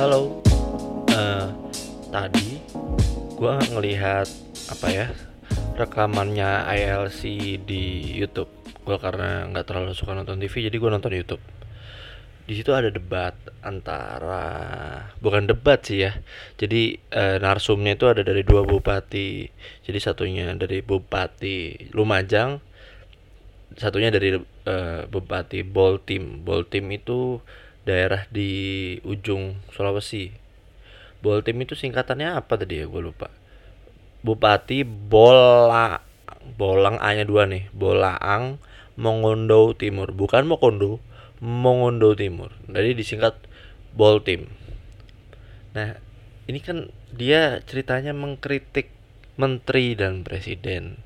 Halo. Eh, tadi gua ngelihat apa ya rekamannya ILC di YouTube. Gua karena nggak terlalu suka nonton TV, jadi gua nonton YouTube. Di situ ada debat antara bukan debat sih ya. Jadi eh, narsumnya itu ada dari dua bupati. Jadi satunya dari Bupati Lumajang, satunya dari eh, Bupati Boltim. Boltim itu daerah di ujung Sulawesi. Boltim itu singkatannya apa tadi ya? Gue lupa. Bupati Bola Bolang A-nya dua nih. Bolaang Mongondo Timur. Bukan Mokondo, Mongondo Timur. Jadi disingkat Boltim. Nah, ini kan dia ceritanya mengkritik menteri dan presiden.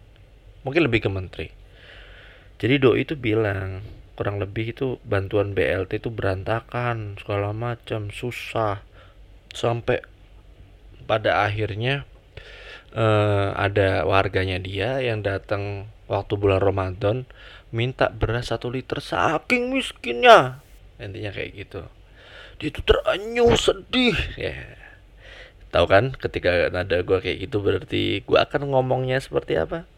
Mungkin lebih ke menteri. Jadi Doi itu bilang kurang lebih itu bantuan BLT itu berantakan segala macam susah. Sampai pada akhirnya eh, ada warganya dia yang datang waktu bulan Ramadan minta beras satu liter saking miskinnya. Intinya kayak gitu. Dia itu terenyuh sedih. Ya. Tahu kan ketika nada gue kayak gitu berarti gue akan ngomongnya seperti apa?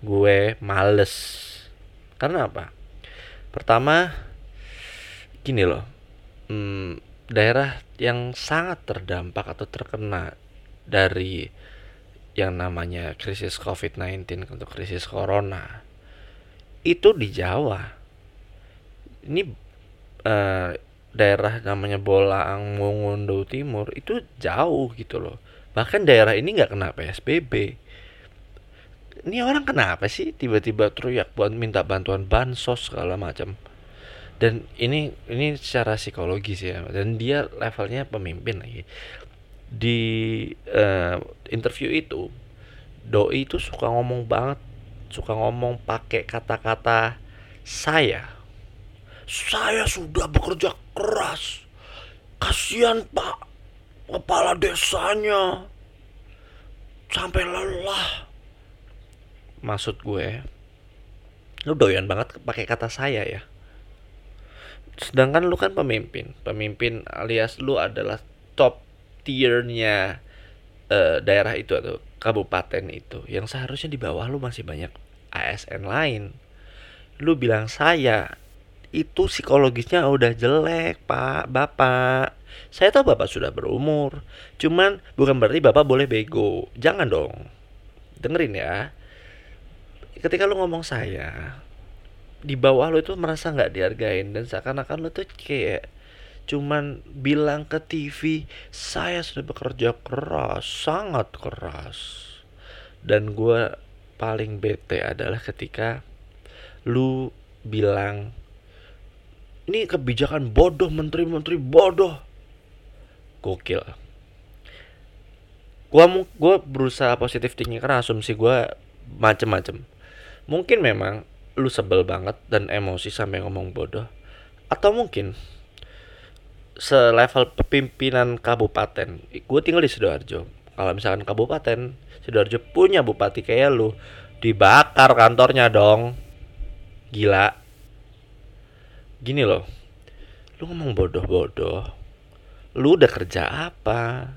Gue males. Karena apa pertama gini loh hmm, daerah yang sangat terdampak atau terkena dari yang namanya krisis COVID-19 atau krisis corona itu di Jawa. Ini eh, daerah namanya Bolaang Mongondo Timur itu jauh gitu loh. Bahkan daerah ini nggak kena PSBB ini orang kenapa sih tiba-tiba teriak buat minta bantuan bansos segala macam? Dan ini ini secara psikologis ya. Dan dia levelnya pemimpin lagi. Di eh, interview itu doi itu suka ngomong banget suka ngomong pakai kata-kata saya. Saya sudah bekerja keras. Kasihan pak kepala desanya. Sampai lelah maksud gue lu doyan banget pakai kata saya ya. Sedangkan lu kan pemimpin. Pemimpin alias lu adalah top tiernya eh, daerah itu atau kabupaten itu. Yang seharusnya di bawah lu masih banyak ASN lain. Lu bilang saya itu psikologisnya udah jelek pak bapak. Saya tahu bapak sudah berumur. Cuman bukan berarti bapak boleh bego. Jangan dong. Dengerin ya ketika lu ngomong saya di bawah lu itu merasa nggak dihargain dan seakan-akan lu tuh kayak cuman bilang ke TV saya sudah bekerja keras sangat keras. Dan gue paling bete adalah ketika lu bilang ini kebijakan bodoh menteri-menteri bodoh. Gokil. Gua gua berusaha positif thinking karena asumsi gua macem-macem mungkin memang lu sebel banget dan emosi sampai ngomong bodoh. Atau mungkin selevel pemimpinan kabupaten gue tinggal di sidoarjo. Kalau misalkan kabupaten sidoarjo punya bupati kayak lu dibakar kantornya dong. Gila. Gini loh lu ngomong bodoh-bodoh lu udah kerja apa?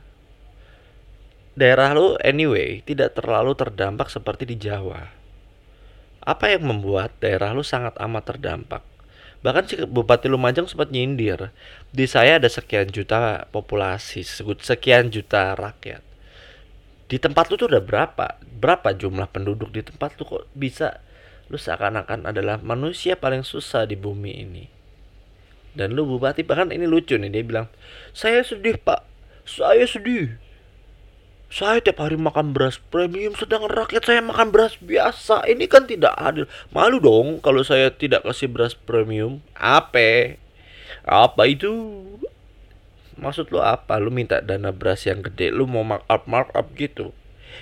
Daerah lu anyway tidak terlalu terdampak seperti di Jawa apa yang membuat daerah lu sangat amat terdampak? Bahkan si Bupati Lumajang sempat nyindir di saya ada sekian juta populasi sekian juta rakyat. Di tempat lu tuh udah berapa? Berapa jumlah penduduk di tempat lu kok bisa? Lu seakan-akan adalah manusia paling susah di bumi ini. Dan lu bupati bahkan ini lucu nih dia bilang saya sedih pak. Saya sedih saya tiap hari makan beras premium sedangkan rakyat saya makan beras biasa. Ini kan tidak adil. Malu dong kalau saya tidak kasih beras premium. Apa? Apa itu? Maksud lu apa? Lu minta dana beras yang gede lu mau markup markup gitu.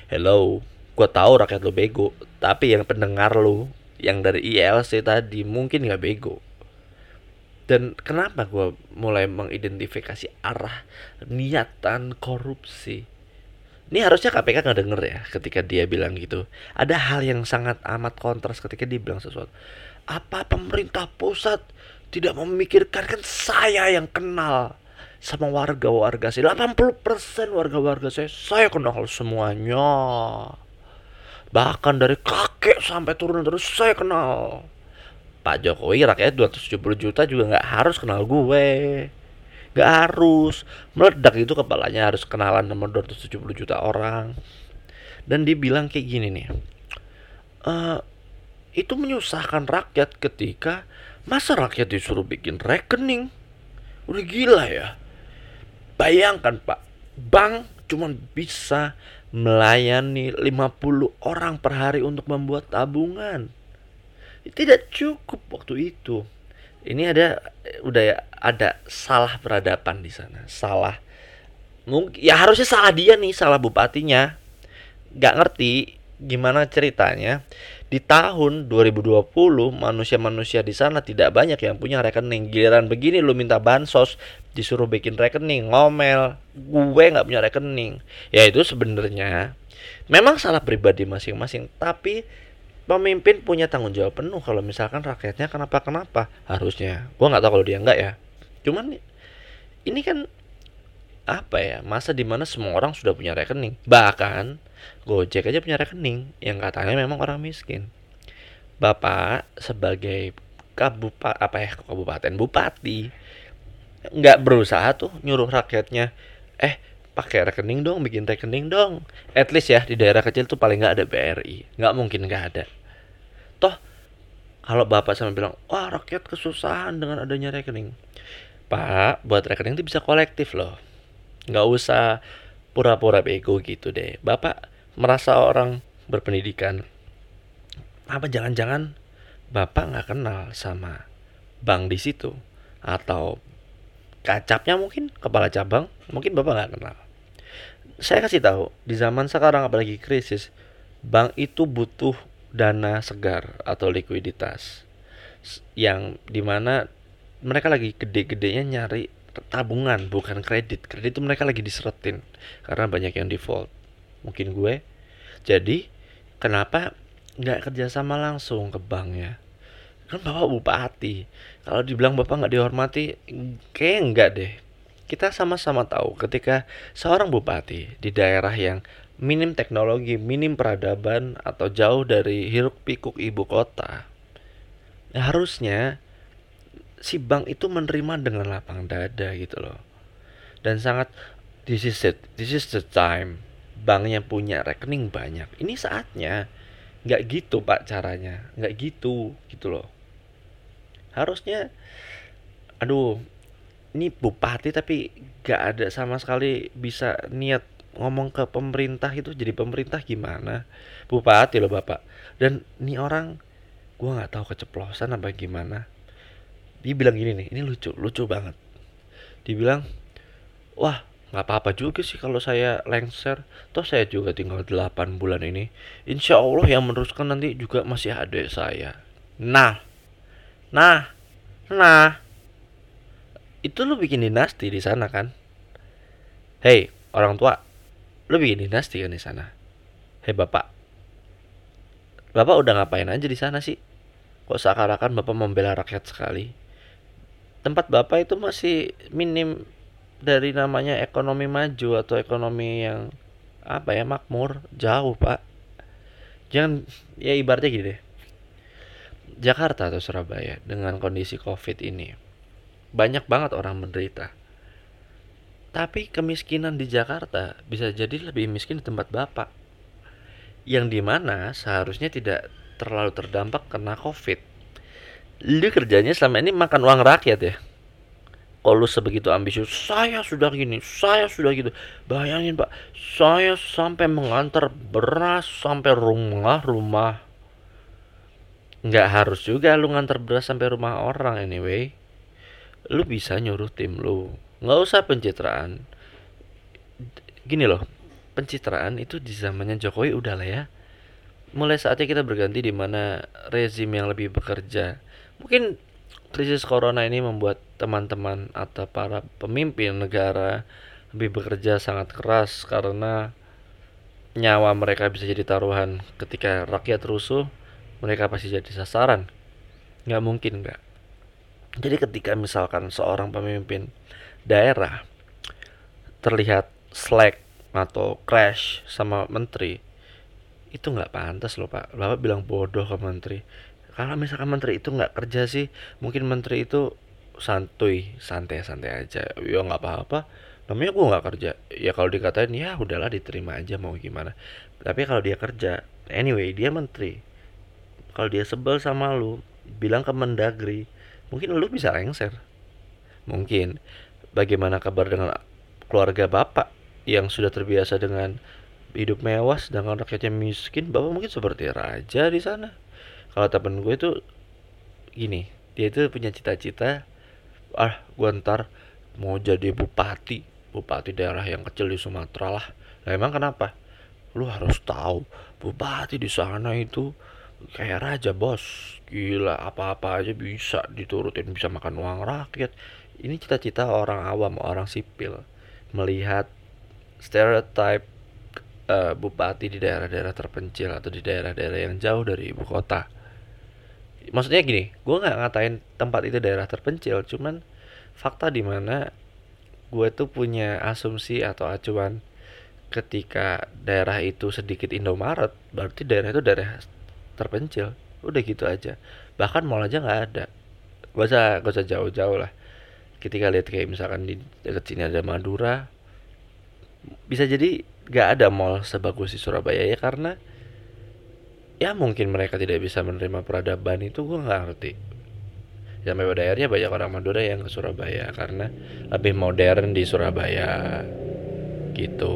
Hello gua tahu rakyat lu bego tapi yang pendengar lu yang dari ILC tadi mungkin nggak bego. Dan kenapa gua mulai mengidentifikasi arah niatan korupsi ini harusnya KPK nggak denger ya ketika dia bilang gitu. Ada hal yang sangat amat kontras ketika dia bilang sesuatu. Apa pemerintah pusat tidak memikirkan kan saya yang kenal sama warga-warga sih 80% warga-warga saya saya kenal semuanya bahkan dari kakek sampai turun terus saya kenal Pak Jokowi rakyat 270 juta juga nggak harus kenal gue nggak harus. Meledak itu kepalanya harus kenalan sama 270 juta orang. Dan dibilang kayak gini nih uh, itu menyusahkan rakyat ketika masa rakyat disuruh bikin rekening. Udah gila ya. Bayangkan pak bank cuma bisa melayani 50 orang per hari untuk membuat tabungan. Tidak cukup waktu itu. Ini ada udah ya ada salah peradaban di sana. Salah. Mungkin ya harusnya salah dia nih salah bupatinya. Nggak ngerti gimana ceritanya. Di tahun 2020 manusia-manusia di sana tidak banyak yang punya rekening. Giliran begini lu minta bansos disuruh bikin rekening ngomel. Gue nggak punya rekening. Ya itu sebenarnya memang salah pribadi masing-masing. Tapi pemimpin punya tanggung jawab penuh. Kalau misalkan rakyatnya kenapa kenapa harusnya. Gue nggak tahu kalau dia nggak ya cuman ini kan apa ya masa di mana semua orang sudah punya rekening. Bahkan Gojek aja punya rekening yang katanya memang orang miskin. Bapak sebagai kabupaten apa ya kabupaten bupati nggak berusaha tuh nyuruh rakyatnya eh pakai rekening dong bikin rekening dong. At least ya di daerah kecil tuh paling nggak ada BRI nggak mungkin nggak ada. Toh kalau bapak sama bilang wah rakyat kesusahan dengan adanya rekening pak buat rekening itu bisa kolektif loh. Nggak usah pura-pura bego gitu deh. Bapak merasa orang berpendidikan. Apa jangan-jangan bapak nggak kenal sama bank di situ? Atau kacapnya mungkin kepala cabang mungkin bapak nggak kenal. Saya kasih tahu di zaman sekarang apalagi krisis bank itu butuh dana segar atau likuiditas. Yang di mana mereka lagi gede-gedenya nyari tabungan bukan kredit. Kredit itu mereka lagi diseretin karena banyak yang default. Mungkin gue. Jadi kenapa nggak kerjasama langsung ke bank ya kan bapak bupati. Kalau dibilang bapak nggak dihormati kayak enggak deh. Kita sama-sama tahu ketika seorang bupati di daerah yang minim teknologi, minim peradaban atau jauh dari hiruk pikuk ibu kota, ya harusnya si bank itu menerima dengan lapang dada gitu loh. Dan sangat this is it this is the time banknya punya rekening banyak. Ini saatnya. Nggak gitu pak caranya. Nggak gitu gitu loh. Harusnya aduh ini bupati tapi nggak ada sama sekali bisa niat ngomong ke pemerintah itu jadi pemerintah gimana? Bupati loh bapak. Dan ini orang gua nggak tahu keceplosan apa gimana dia bilang gini nih ini lucu lucu banget. Dibilang wah nggak apa-apa juga sih kalau saya lengser. Toh saya juga tinggal 8 bulan ini. Insya Allah yang meneruskan nanti juga masih ada saya. Nah nah nah. Itu lu bikin dinasti di sana kan? Hei orang tua lu bikin dinasti kan di sana? Hei bapak. Bapak udah ngapain aja di sana sih? Kok seakan-akan bapak membela rakyat sekali tempat bapak itu masih minim dari namanya ekonomi maju atau ekonomi yang apa ya makmur. Jauh pak. Jangan ya ibaratnya gini deh. Jakarta atau Surabaya dengan kondisi covid ini banyak banget orang menderita. Tapi kemiskinan di Jakarta bisa jadi lebih miskin di tempat bapak. Yang di mana seharusnya tidak terlalu terdampak karena covid lu kerjanya selama ini makan uang rakyat ya? Kalau lu sebegitu ambisius saya sudah gini saya sudah gitu. Bayangin pak saya sampai mengantar beras sampai rumah rumah nggak harus juga lu ngantar beras sampai rumah orang anyway. Lu bisa nyuruh tim lu. Nggak usah pencitraan. Gini loh pencitraan itu di zamannya Jokowi udah lah ya. Mulai saatnya kita berganti di mana rezim yang lebih bekerja Mungkin krisis corona ini membuat teman-teman atau para pemimpin negara lebih bekerja sangat keras karena nyawa mereka bisa jadi taruhan. Ketika rakyat rusuh mereka pasti jadi sasaran. Nggak mungkin nggak. Jadi ketika misalkan seorang pemimpin daerah terlihat slack atau crash sama menteri itu nggak pantas loh pak. Bapak bilang bodoh ke menteri kalau misalkan menteri itu nggak kerja sih mungkin menteri itu santuy santai-santai aja. Ya nggak apa-apa. Namanya gue nggak kerja. Ya kalau dikatain ya udahlah diterima aja mau gimana. Tapi kalau dia kerja anyway dia menteri. Kalau dia sebel sama lu bilang ke mendagri mungkin lu bisa lengser. Mungkin. Bagaimana kabar dengan keluarga bapak yang sudah terbiasa dengan hidup mewah sedangkan rakyatnya miskin bapak mungkin seperti raja di sana kalau temen gue itu gini dia itu punya cita-cita ah gue ntar mau jadi bupati bupati daerah yang kecil di Sumatera lah. Nah emang kenapa? Lu harus tahu bupati di sana itu kayak raja bos. Gila apa-apa aja bisa diturutin bisa makan uang rakyat. Ini cita-cita orang awam orang sipil melihat stereotype uh, bupati di daerah-daerah terpencil atau di daerah-daerah yang jauh dari ibu kota maksudnya gini gue nggak ngatain tempat itu daerah terpencil cuman fakta di mana gue tuh punya asumsi atau acuan ketika daerah itu sedikit Indomaret berarti daerah itu daerah terpencil. Udah gitu aja. Bahkan mall aja nggak ada. Gak usah gak usah jauh-jauh lah. Ketika lihat kayak misalkan di dekat sini ada Madura bisa jadi gak ada mall sebagus di Surabaya ya karena ya mungkin mereka tidak bisa menerima peradaban itu gue nggak ngerti. Sampai pada akhirnya banyak orang Madura yang ke Surabaya karena lebih modern di Surabaya. Gitu.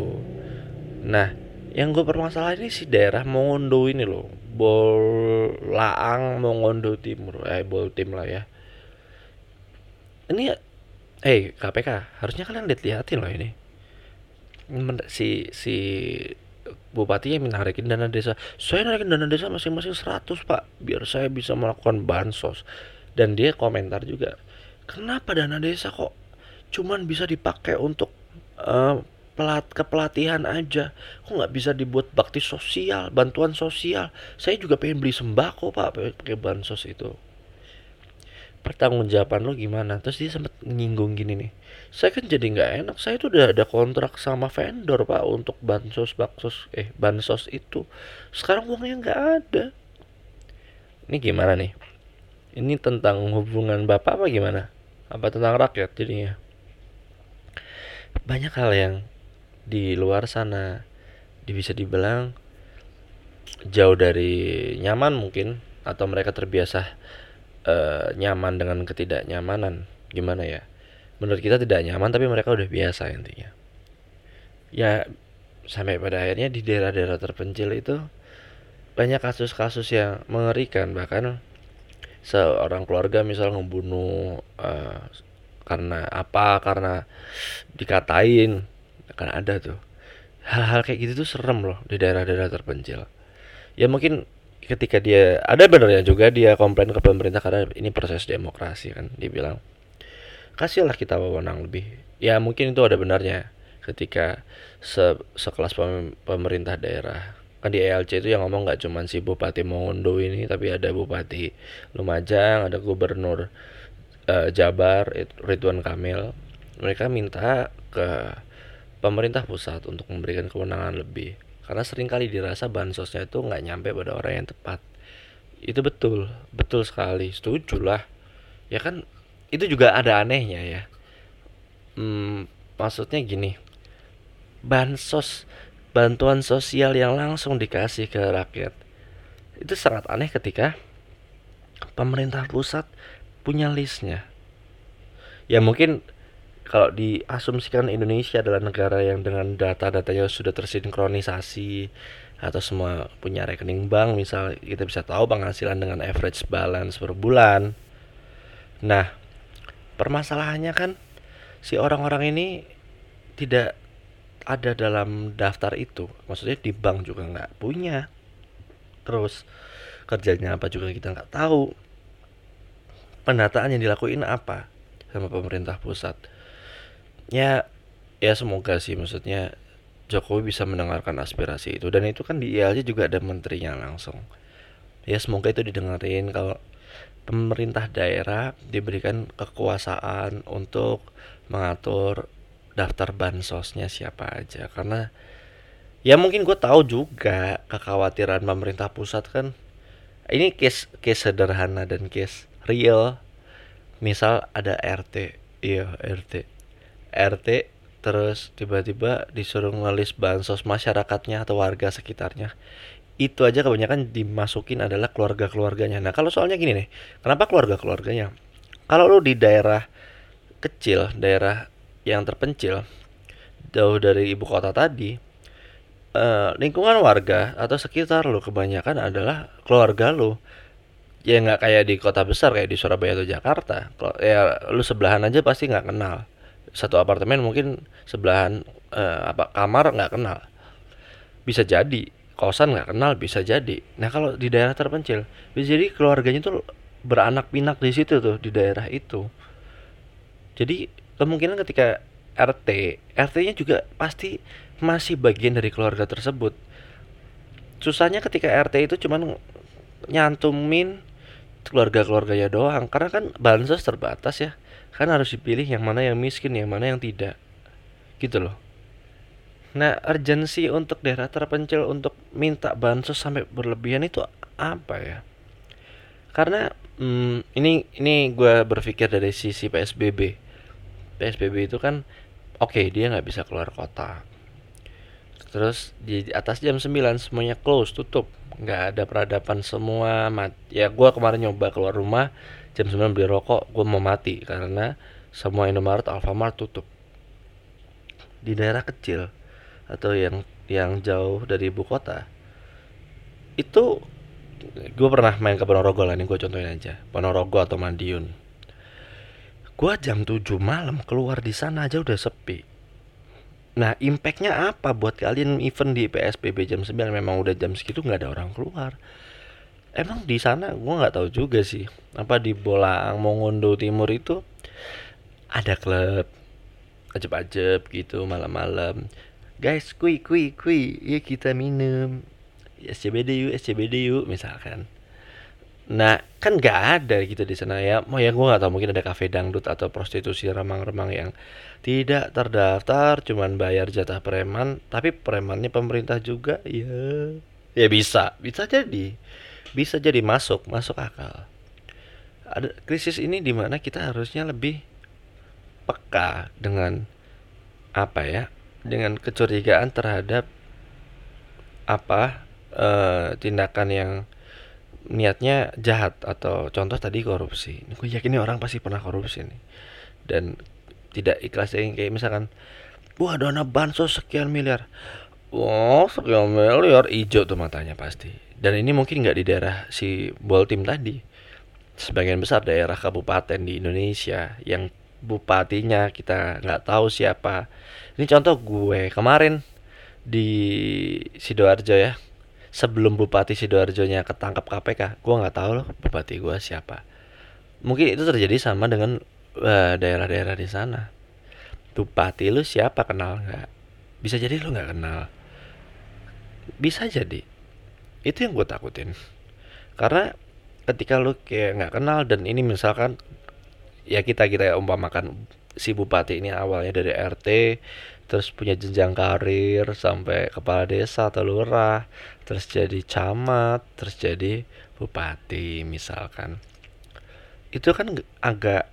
Nah yang gue permasalahan ini si daerah Mongondo ini loh. Bolaang Mongondo Timur. Eh Bol Tim lah ya. Ini eh hey, KPK harusnya kalian lihat-lihatin loh ini. Si si bupatinya minta narikin dana desa. Saya narikin dana desa masing-masing 100 pak biar saya bisa melakukan bansos. Dan dia komentar juga kenapa dana desa kok cuman bisa dipakai untuk uh, pelat kepelatihan aja? Kok nggak bisa dibuat bakti sosial bantuan sosial? Saya juga pengen beli sembako pak pakai bansos itu pertanggungjawaban lo gimana? Terus dia sempat nyinggung gini nih saya kan jadi nggak enak. Saya tuh udah ada kontrak sama vendor pak untuk bansos baksos eh bansos itu. Sekarang uangnya nggak ada. Ini gimana nih? Ini tentang hubungan bapak apa gimana? Apa tentang rakyat jadinya? Banyak hal yang di luar sana bisa dibilang jauh dari nyaman mungkin atau mereka terbiasa uh, nyaman dengan ketidaknyamanan. Gimana ya? Menurut kita tidak nyaman tapi mereka udah biasa intinya. Ya sampai pada akhirnya di daerah-daerah terpencil itu banyak kasus-kasus yang mengerikan. Bahkan seorang keluarga misal membunuh uh, karena apa karena dikatain. Kan ada tuh. Hal-hal kayak gitu tuh serem loh di daerah-daerah terpencil. Ya mungkin ketika dia ada benernya juga dia komplain ke pemerintah karena ini proses demokrasi kan dibilang kasihlah kita wewenang lebih. Ya mungkin itu ada benarnya. Ketika se sekelas pemerintah daerah kan di ELC itu yang ngomong nggak cuma si Bupati Mongondo ini tapi ada Bupati Lumajang ada Gubernur uh, Jabar Ridwan Kamil. Mereka minta ke pemerintah pusat untuk memberikan kewenangan lebih karena sering kali dirasa bansosnya itu nggak nyampe pada orang yang tepat. Itu betul betul sekali. Setuju lah. Ya kan itu juga ada anehnya ya. Hmm, maksudnya gini. Bansos bantuan sosial yang langsung dikasih ke rakyat itu sangat aneh ketika pemerintah pusat punya listnya. Ya mungkin kalau diasumsikan Indonesia adalah negara yang dengan data-datanya sudah tersinkronisasi atau semua punya rekening bank misal kita bisa tahu penghasilan dengan average balance per bulan. Nah permasalahannya kan si orang-orang ini tidak ada dalam daftar itu. Maksudnya di bank juga nggak punya. Terus kerjanya apa juga kita nggak tahu. Pendataan yang dilakuin apa sama pemerintah pusat ya ya semoga sih. Maksudnya Jokowi bisa mendengarkan aspirasi itu. Dan itu kan di ILC juga ada menterinya langsung. Ya semoga itu didengarin kalau pemerintah daerah diberikan kekuasaan untuk mengatur daftar bansosnya siapa aja. Karena ya mungkin gue tahu juga kekhawatiran pemerintah pusat kan. Ini case case sederhana dan case real. Misal ada RT iya RT RT terus tiba-tiba disuruh ngelis bansos masyarakatnya atau warga sekitarnya. Itu aja kebanyakan dimasukin adalah keluarga-keluarganya. Nah kalau soalnya gini nih kenapa keluarga-keluarganya? Kalau lu di daerah kecil daerah yang terpencil jauh dari ibu kota tadi uh, lingkungan warga atau sekitar lu kebanyakan adalah keluarga lu. Ya nggak kayak di kota besar kayak di Surabaya atau Jakarta. Ya lu sebelahan aja pasti nggak kenal satu apartemen mungkin sebelahan uh, apa kamar nggak kenal. Bisa jadi kosan nggak kenal bisa jadi. Nah kalau di daerah terpencil bisa jadi keluarganya tuh beranak pinak di situ tuh di daerah itu. Jadi kemungkinan ketika RT RT-nya juga pasti masih bagian dari keluarga tersebut. Susahnya ketika RT itu cuman nyantumin keluarga-keluarganya doang karena kan bansos terbatas ya kan harus dipilih yang mana yang miskin yang mana yang tidak. Gitu loh. Nah urgensi untuk daerah terpencil untuk minta bansos sampai berlebihan itu apa ya? Karena hmm, ini ini gue berpikir dari sisi PSBB PSBB itu kan oke okay, dia nggak bisa keluar kota. Terus di atas jam 9 semuanya close tutup. Nggak ada peradaban semua mat ya gue kemarin nyoba keluar rumah jam 9 beli rokok gue mau mati karena semua Indomaret Alfamart tutup. Di daerah kecil atau yang yang jauh dari ibu kota itu gue pernah main ke Ponorogo lah ini gue contohin aja. Ponorogo atau Madiun. Gue jam 7 malam keluar di sana aja udah sepi. Nah, impactnya apa buat kalian event di PSBB jam 9 memang udah jam segitu nggak ada orang keluar. Emang di sana gue nggak tahu juga sih. Apa di Bolang Mongondo Timur itu ada klub ajeb-ajeb gitu malam-malam. Guys, kui kui kui, ya kita minum. SCBD yuk, SCBD yuk misalkan. Nah, kan nggak ada gitu di sana ya. Mau ya gue nggak tahu mungkin ada kafe dangdut atau prostitusi remang-remang yang tidak terdaftar, cuman bayar jatah preman, tapi premannya pemerintah juga, ya. Ya bisa, bisa jadi. Bisa jadi masuk, masuk akal. Ada krisis ini di mana kita harusnya lebih peka dengan apa ya? Dengan kecurigaan terhadap apa uh, tindakan yang niatnya jahat atau contoh tadi korupsi. Gue yakin ini orang pasti pernah korupsi nih. Dan tidak ikhlas yang kayak misalkan wah dana bansos sekian miliar. Wah sekian miliar hijau tuh matanya pasti. Dan ini mungkin nggak di daerah si Boltim tadi. Sebagian besar daerah kabupaten di Indonesia yang bupatinya kita nggak tahu siapa. Ini contoh gue kemarin di sidoarjo ya. Sebelum Bupati Sidoarjo-nya ketangkap KPK gue nggak tahu loh Bupati gue siapa. Mungkin itu terjadi sama dengan daerah daerah-daerah di sana. Bupati lu siapa kenal nggak? Bisa jadi lu nggak kenal. Bisa jadi itu yang gue takutin. Karena ketika lu kayak nggak kenal dan ini misalkan ya kita kita umpamakan si bupati ini awalnya dari RT terus punya jenjang karir sampai kepala desa atau lurah terus jadi camat terus jadi bupati misalkan. Itu kan agak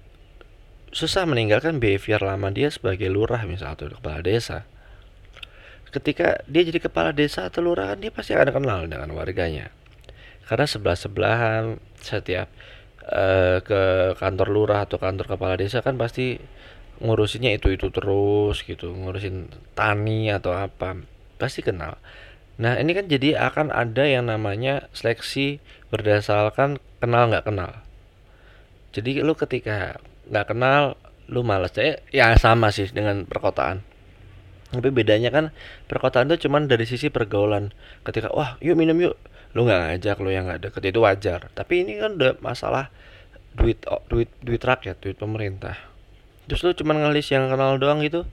susah meninggalkan behavior lama dia sebagai lurah misalnya atau kepala desa ketika dia jadi kepala desa atau lurah kan dia pasti akan kenal dengan warganya. Karena sebelah sebelahan setiap uh, ke kantor lurah atau kantor kepala desa kan pasti ngurusinnya itu itu terus gitu ngurusin tani atau apa pasti kenal. Nah ini kan jadi akan ada yang namanya seleksi berdasarkan kenal nggak kenal. Jadi lu ketika nggak kenal lu malas. Ya, ya sama sih dengan perkotaan tapi bedanya kan perkotaan itu cuman dari sisi pergaulan. Ketika wah yuk minum yuk. Lu nggak ngajak lu yang nggak deket itu wajar. Tapi ini kan udah masalah duit duit duit rakyat duit pemerintah. Terus lu cuma ngelis yang kenal doang gitu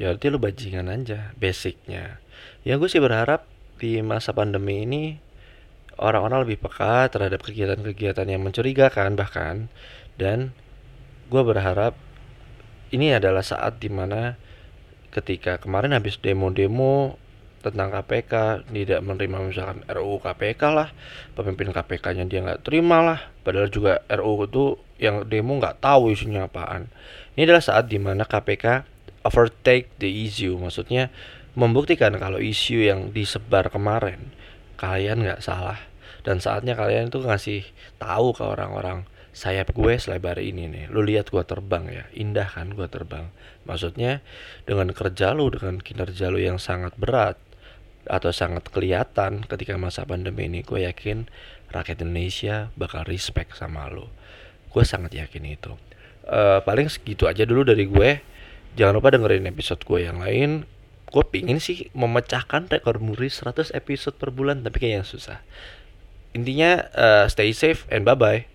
ya berarti lu bajingan aja basicnya. Ya gue sih berharap di masa pandemi ini orang-orang lebih peka terhadap kegiatan-kegiatan yang mencurigakan bahkan. Dan gue berharap ini adalah saat di mana ketika kemarin habis demo-demo tentang KPK tidak menerima misalkan RUU KPK lah pemimpin KPK-nya dia nggak terima lah. Padahal juga RUU itu yang demo nggak tahu isunya apaan. Ini adalah saat di mana KPK overtake the issue maksudnya membuktikan kalau isu yang disebar kemarin kalian nggak salah. Dan saatnya kalian itu ngasih tahu ke orang-orang sayap gue selebar ini nih. Lu lihat gue terbang ya. Indah kan gue terbang maksudnya dengan kerja lu dengan kinerja lu yang sangat berat atau sangat kelihatan ketika masa pandemi ini gue yakin rakyat Indonesia bakal respect sama lo gue sangat yakin itu. Uh, paling segitu aja dulu dari gue. Jangan lupa dengerin episode gue yang lain. Gue pingin sih memecahkan rekor muri 100 episode per bulan tapi kayaknya susah. Intinya uh, stay safe and bye bye